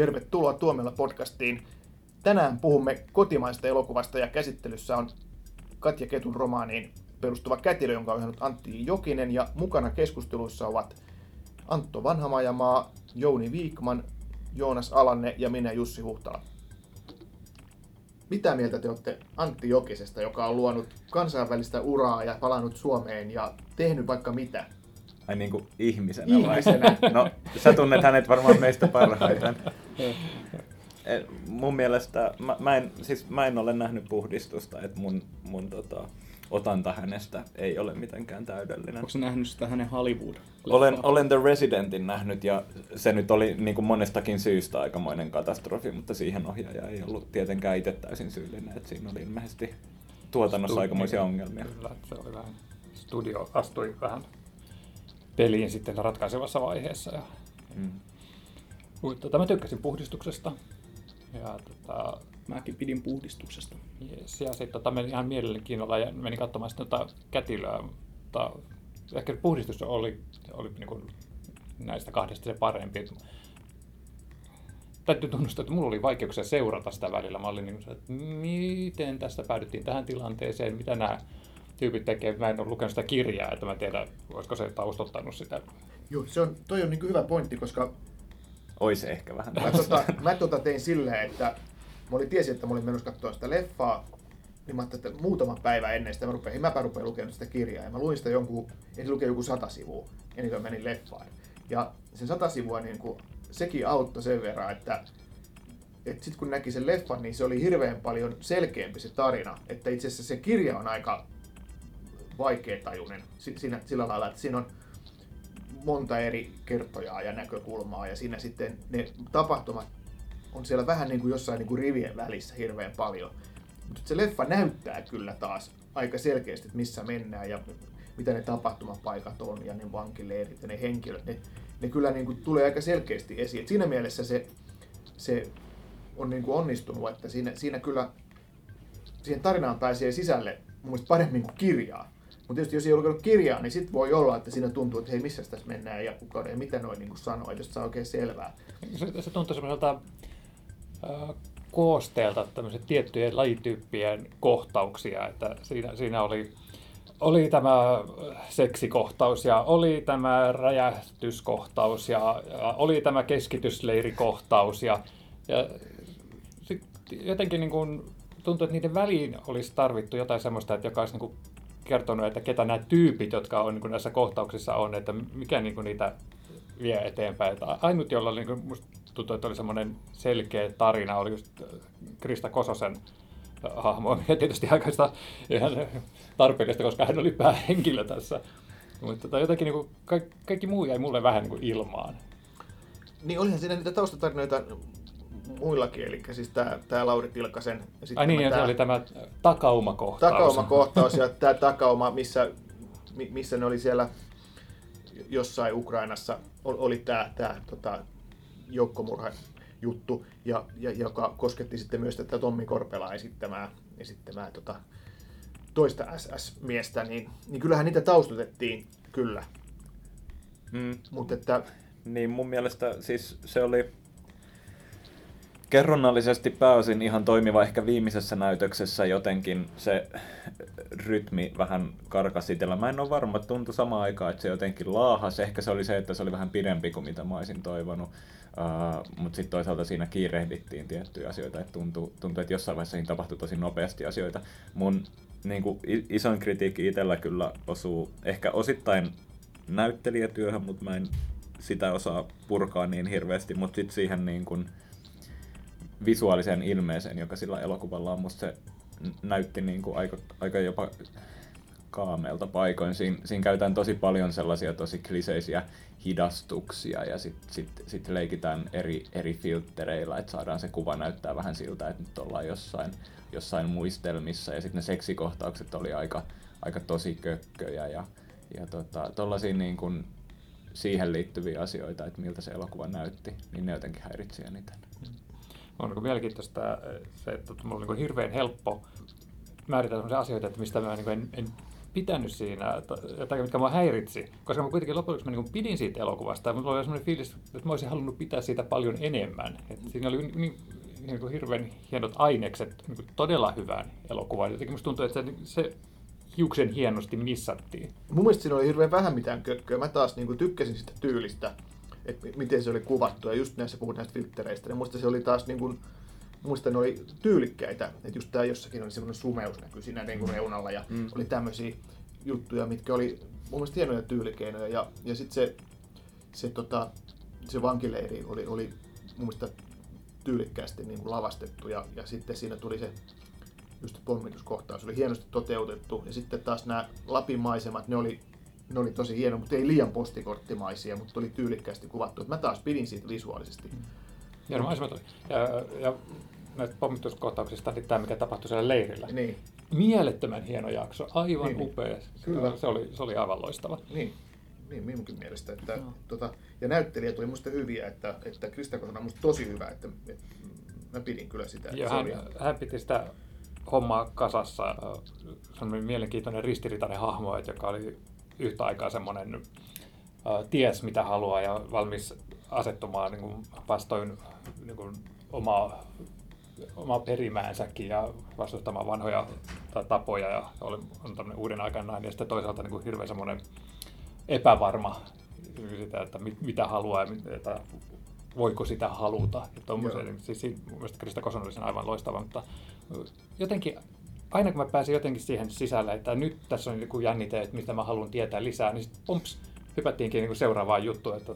Tervetuloa Tuomella podcastiin. Tänään puhumme kotimaista elokuvasta ja käsittelyssä on Katja Ketun romaaniin perustuva kätilö, jonka on ohjannut Antti Jokinen ja mukana keskusteluissa ovat Antto Vanhamajamaa, Jouni Viikman, Joonas Alanne ja minä Jussi Huhtala. Mitä mieltä te olette Antti Jokisesta, joka on luonut kansainvälistä uraa ja palannut Suomeen ja tehnyt vaikka mitä? Ai niin kuin ihmisenä, ihmisenä. vai? No, sä tunnet hänet varmaan meistä parhaiten. Eh, mun mielestä, mä, mä, en, siis mä en ole nähnyt puhdistusta, että mun, mun tota, otanta hänestä ei ole mitenkään täydellinen. Onko nähnyt sitä hänen hollywood olen, olen The Residentin nähnyt ja se nyt oli niin kuin monestakin syystä aikamoinen katastrofi, mutta siihen ohjaaja ei ollut tietenkään itse täysin syyllinen, että siinä oli ilmeisesti tuotannossa Studi- aikamoisia ongelmia. Kyllä, se oli vähän, studio astui vähän peliin sitten ratkaisevassa vaiheessa. Ja... Mm. Mutta tota, mä tykkäsin puhdistuksesta. Ja, tota, Mäkin pidin puhdistuksesta. Yes, ja sitten tota, menin ihan mielenkiinnolla ja menin katsomaan sitten tota kätilöä, mutta ehkä puhdistus oli, oli niin kuin näistä kahdesta se parempi. Täytyy tunnustaa, että mulla oli vaikeuksia seurata sitä välillä. Mä olin niin kuin, että miten tästä päädyttiin tähän tilanteeseen, mitä nämä tyypit tekee. Mä en ole lukenut sitä kirjaa, että mä tiedän, olisiko se taustottanut sitä. Joo, se on, toi on niin hyvä pointti, koska... Ois ehkä vähän. Mä, tota, mä tota tein silleen, että mä olin, tiesin, että mä olin menossa katsoa sitä leffaa, niin mä että muutama päivä ennen sitä mä rupein, mäpä rupein lukemaan sitä kirjaa. Ja mä luin sitä jonkun, ensin lukee joku sata sivua, ennen kuin menin leffaan. Ja sen sata sivua, niin kuin, sekin auttoi sen verran, että että sitten kun näki sen leffan, niin se oli hirveän paljon selkeämpi se tarina. Että itse asiassa se kirja on aika vaikeatajuinen siinä, sillä lailla, että siinä on monta eri kertojaa ja näkökulmaa ja siinä sitten ne tapahtumat on siellä vähän niin kuin jossain niin kuin rivien välissä hirveän paljon. Mutta se leffa näyttää kyllä taas aika selkeästi, että missä mennään ja mitä ne tapahtumapaikat on ja ne vankileirit ja ne henkilöt. Ne, ne kyllä niin kuin tulee aika selkeästi esiin. Et siinä mielessä se, se on niin kuin onnistunut, että siinä, siinä kyllä siihen tarinaan pääsee sisälle mun paremmin kuin kirjaa. Mutta tietysti jos ei ole lukenut kirjaa, niin sitten voi olla, että siinä tuntuu, että hei, missä tässä mennään ja kuka ja mitä noin niin sanoo, jos saa oikein selvää. Se, se tuntuu semmoiselta äh, koosteelta tämmöiset tiettyjen lajityyppien kohtauksia, että siinä, siinä oli, oli tämä seksikohtaus ja oli tämä räjähtyskohtaus ja, ja oli tämä keskitysleirikohtaus ja, ja jotenkin niin kuin, että niiden väliin olisi tarvittu jotain semmoista, että joka olisi niin kuin kertonut, että ketä nämä tyypit, jotka on niin näissä kohtauksissa on, että mikä niin kuin niitä vie eteenpäin. Että ainut, jolla niin kuin, musta että oli semmoinen selkeä tarina, oli just äh, Krista Kososen äh, hahmo, ja tietysti aikaista ihan tarpeellista, koska hän oli päähenkilö tässä. Mutta tota, jotenkin niin kuin, kaikki, kaikki muu jäi mulle vähän niin kuin ilmaan. Niin olihan siinä niitä taustatarinoita muillakin, eli siis tämä, tämä Lauri Tilkasen. Ja sitten Ai niin, tämä, se oli tämä takaumakohtaus. Takaumakohtaus ja tämä takauma, missä, missä ne oli siellä jossain Ukrainassa, oli tämä, tämä tota, joukkomurha juttu, ja, ja, joka kosketti sitten myös tätä Tommi Korpelaa esittämää, esittämää tota, toista SS-miestä, niin, niin kyllähän niitä taustutettiin kyllä. Mm. Mutta että... Niin mun mielestä siis se oli kerronnallisesti pääosin ihan toimiva ehkä viimeisessä näytöksessä jotenkin se rytmi vähän karkasi itsellä. Mä en ole varma, tuntui samaan aikaan, että se jotenkin laahas. Ehkä se oli se, että se oli vähän pidempi kuin mitä mä olisin toivonut. Uh, mutta sitten toisaalta siinä kiirehdittiin tiettyjä asioita, että tuntui, tuntui, että jossain vaiheessa siinä tapahtui tosi nopeasti asioita. Mun niin kuin, isoin kritiikki itsellä kyllä osuu ehkä osittain näyttelijätyöhön, mutta mä en sitä osaa purkaa niin hirveästi, mutta sitten siihen niin kuin, visuaaliseen ilmeeseen, joka sillä elokuvalla on. Musta se näytti niin kuin aika, aika jopa kaameelta paikoin. Siin, siinä käytetään tosi paljon sellaisia tosi kliseisiä hidastuksia ja sitten sit, sit leikitään eri, eri filttereillä, että saadaan se kuva näyttää vähän siltä, että nyt ollaan jossain, jossain muistelmissa. Ja sitten ne seksikohtaukset oli aika, aika tosi kökköjä ja, ja tota, niin kuin siihen liittyviä asioita, että miltä se elokuva näytti, niin ne jotenkin häiritsi eniten. On niin mielenkiintoista se, että mulla on niin hirveän helppo määritellä sellaisia asioita, että mistä mä niin en, en pitänyt siinä, jotakin, mitkä mua häiritsi, koska mä kuitenkin lopuksi mä niin pidin siitä elokuvasta, mutta mulla oli sellainen fiilis, että mä olisin halunnut pitää siitä paljon enemmän. että siinä oli niin, niin kuin hirveän hienot ainekset niin kuin todella hyvään elokuvaan. Jotenkin musta tuntuu, että se, se hiuksen hienosti missattiin. Mun mielestä siinä oli hirveän vähän mitään kökköä. Mä taas niin kuin tykkäsin sitä tyylistä, että miten se oli kuvattu. Ja just näissä puhut näistä filttereistä, niin musta se oli taas niin kuin, muista ne oli tyylikkäitä, että just tää jossakin oli semmoinen sumeus näkyy siinä niin kuin reunalla ja mm. oli tämmöisiä juttuja, mitkä oli mun mielestä hienoja tyylikeinoja ja, ja sitten se, se, tota, se vankileiri oli, oli mun mielestä tyylikkäästi niin kuin lavastettu ja, ja sitten siinä tuli se just pommituskohtaus oli hienosti toteutettu ja sitten taas nämä Lapin maisemat, ne oli, ne oli tosi hieno, mutta ei liian postikorttimaisia, mutta oli tyylikkäästi kuvattu. Mä taas pidin siitä visuaalisesti. Mm. Hieno maisemat oli. Ja, ja näistä pommituskohtauksista niin tämä, mikä tapahtui siellä leirillä. Niin. Mielettömän hieno jakso, aivan niin, niin. upea. Kyllä. Se oli, se oli aivan loistava. Niin, niin minunkin mielestä. Että, no. tota, ja näyttelijät oli musta hyviä, että, että Krista Kosonen on musta tosi hyvä, että, että mä pidin kyllä sitä. Ja hän, oli... hän piti sitä hommaa kasassa. Se on mielenkiintoinen ristiriitainen hahmo, että joka oli yhtä aikaa semmoinen ties mitä haluaa ja valmis asettumaan niin kuin vastoin niin kuin omaa, omaa perimäänsäkin ja vastustamaan vanhoja tapoja ja oli, on tämmöinen uuden aikaan nainen ja sitten toisaalta niin kuin hirveän semmoinen epävarma sitä, että mit, mitä haluaa ja että voiko sitä haluta. Siis mielestäni Krista Kosonen oli aivan loistava, mutta jotenkin aina kun mä pääsin jotenkin siihen sisälle, että nyt tässä on joku jännite, että mistä mä haluan tietää lisää, niin sitten pomps, hypättiinkin niin seuraavaan juttuun. Että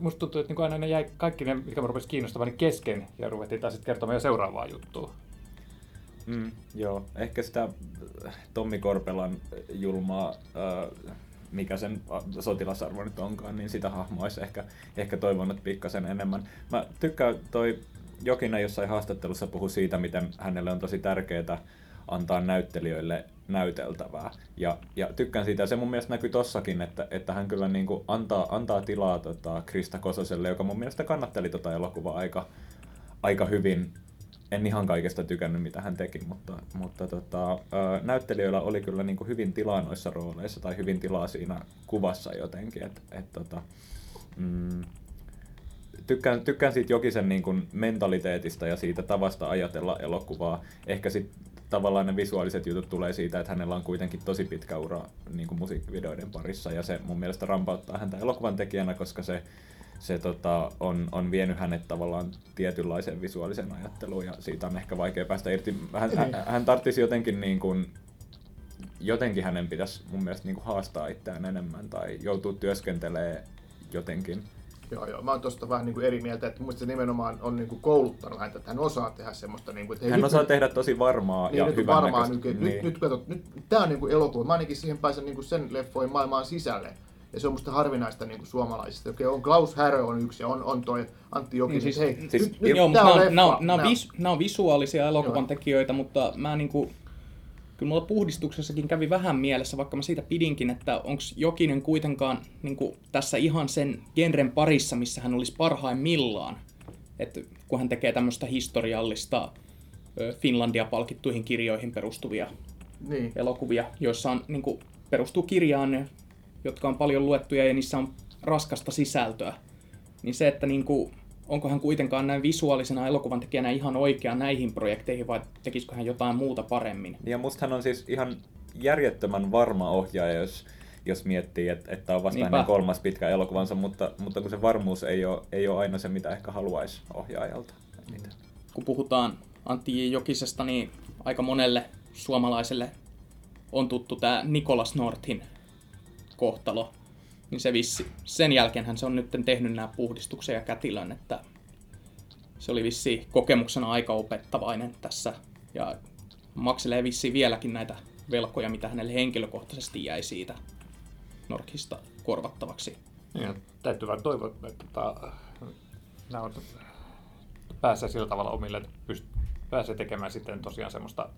musta tuntuu, että niin aina ne jäi kaikki ne, mikä mä rupesin kiinnostamaan, niin kesken ja ruvettiin taas sitten kertomaan jo seuraavaa juttua. Mm, joo, ehkä sitä Tommi Korpelan julmaa, äh, mikä sen sotilasarvo nyt onkaan, niin sitä hahmoa olisi ehkä, ehkä toivonut pikkasen enemmän. Mä tykkään toi Jokinen jossain haastattelussa puhui siitä, miten hänelle on tosi tärkeää antaa näyttelijöille näyteltävää. Ja, ja tykkään siitä, ja se mun mielestä näkyy tossakin, että, että hän kyllä niin kuin antaa, antaa tilaa tota Krista Kososelle, joka mun mielestä kannatteli tota elokuvaa aika, aika hyvin. En ihan kaikesta tykännyt, mitä hän teki, mutta, mutta tota, näyttelijöillä oli kyllä niin kuin hyvin tilaa noissa rooleissa, tai hyvin tilaa siinä kuvassa jotenkin. Et, et, tota, mm, tykkään, tykkään siitä Jokisen niin kuin mentaliteetista ja siitä tavasta ajatella elokuvaa. Ehkä sitten tavallaan ne visuaaliset jutut tulee siitä, että hänellä on kuitenkin tosi pitkä ura niin kuin musiikkivideoiden parissa ja se mun mielestä rampauttaa häntä elokuvan tekijänä, koska se, se tota, on, on vienyt hänet tavallaan tietynlaiseen visuaaliseen ajatteluun ja siitä on ehkä vaikea päästä irti. Hän, hän, hän tarttisi jotenkin niin kuin, jotenkin hänen pitäisi mun mielestä niin kuin haastaa itseään enemmän tai joutuu työskentelemään jotenkin Joo, joo. Mä oon tuosta vähän niin kuin eri mieltä, että mun se nimenomaan on niin kuin kouluttanut häntä, että hän osaa tehdä semmoista. Niin kuin, että hei, hän nyt, osaa tehdä tosi varmaa niin, ja nyt hyvän varmaa, nyt, niin. nyt, nyt, katsot, nyt, tää on niin kuin elokuva. Mä ainakin siihen pääsen niin kuin sen leffojen maailmaan sisälle. Ja se on musta harvinaista niin kuin suomalaisista. Okei, on Klaus Härö on yksi ja on, on toi Antti Jokinen. Niin, siis, hei, siis, nyt, nyt, joo, nämä on, nämä, on, nämä, on vis, nämä on visuaalisia elokuvan tekijöitä, mutta mä niin kuin, kyllä mulla puhdistuksessakin kävi vähän mielessä, vaikka mä siitä pidinkin, että onko Jokinen kuitenkaan niin kuin tässä ihan sen genren parissa, missä hän olisi parhaimmillaan. Että kun hän tekee tämmöistä historiallista Finlandia palkittuihin kirjoihin perustuvia niin. elokuvia, joissa on, niin kuin, perustuu kirjaan, jotka on paljon luettuja ja niissä on raskasta sisältöä. Niin se, että niin kuin, onko hän kuitenkaan näin visuaalisena elokuvan tekijänä ihan oikea näihin projekteihin vai tekisikö hän jotain muuta paremmin? Ja musta hän on siis ihan järjettömän varma ohjaaja, jos, jos miettii, että, että on vasta hänen kolmas pitkä elokuvansa, mutta, mutta kun se varmuus ei ole, ei ole aina se, mitä ehkä haluaisi ohjaajalta. Mitä? Kun puhutaan Antti Jokisesta, niin aika monelle suomalaiselle on tuttu tämä Nikolas Northin kohtalo niin se vissi, sen jälkeen se on nyt tehnyt nämä puhdistuksen ja kätilön, että se oli vissi kokemuksena aika opettavainen tässä ja makselee vissi vieläkin näitä velkoja, mitä hänelle henkilökohtaisesti jäi siitä Norkista korvattavaksi. Niin, täytyy vain toivoa, että tota, nämä on, pääsee sillä tavalla omille, että pääsee tekemään sitten tosiaan semmoista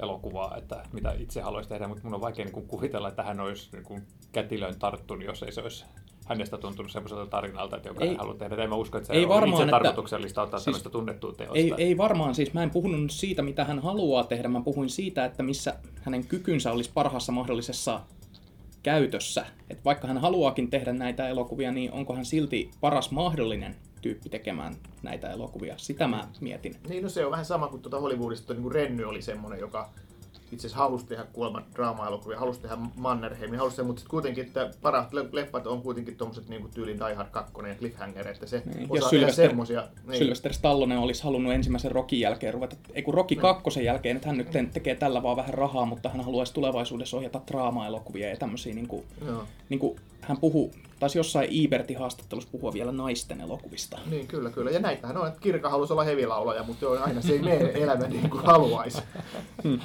elokuvaa, että mitä itse haluaisi tehdä, mutta mun on vaikea niin kuvitella, että hän olisi niin kätilöön tarttunut, jos ei se olisi hänestä tuntunut semmoiselta tarinalta, että joka Ei- ei halunnut tehdä. En mä usko, että se ei on varmaan, itse että- tarkoituksellista ottaa siis- tämmöistä tunnettua teosta. Ei, ei varmaan, siis mä en puhunut siitä, mitä hän haluaa tehdä, mä puhuin siitä, että missä hänen kykynsä olisi parhaassa mahdollisessa käytössä. Et vaikka hän haluaakin tehdä näitä elokuvia, niin onko hän silti paras mahdollinen tyyppi tekemään näitä elokuvia? Sitä mä mietin. Niin, no se on vähän sama kuin tuota Hollywoodista, niin kuin Renny oli semmoinen, joka itse asiassa halusi tehdä kuulemma draama-elokuvia, halusi tehdä Mannerheimia, halusi tehdä, mutta sitten kuitenkin, että parat le- leffat on kuitenkin tuommoiset niin tyylin Die Hard 2 ja Cliffhanger, että se Niin, osaa tehdä Sylvester- semmosia. Niin. Sylvester Stallone olisi halunnut ensimmäisen Rokin jälkeen ruveta, ei kun Rocky kakkosen jälkeen, että hän nyt tekee tällä vaan vähän rahaa, mutta hän haluaisi tulevaisuudessa ohjata draama-elokuvia ja tämmöisiä, niin kuin, Joo. niin kuin hän puhuu, taisi jossain Ibertin haastattelussa puhua vielä naisten elokuvista. Niin, kyllä, kyllä. Ja näitähän on, että Kirka halusi olla hevilaulaja, mutta joo, aina se ei mene elämä niin kuin haluaisi. Hmm.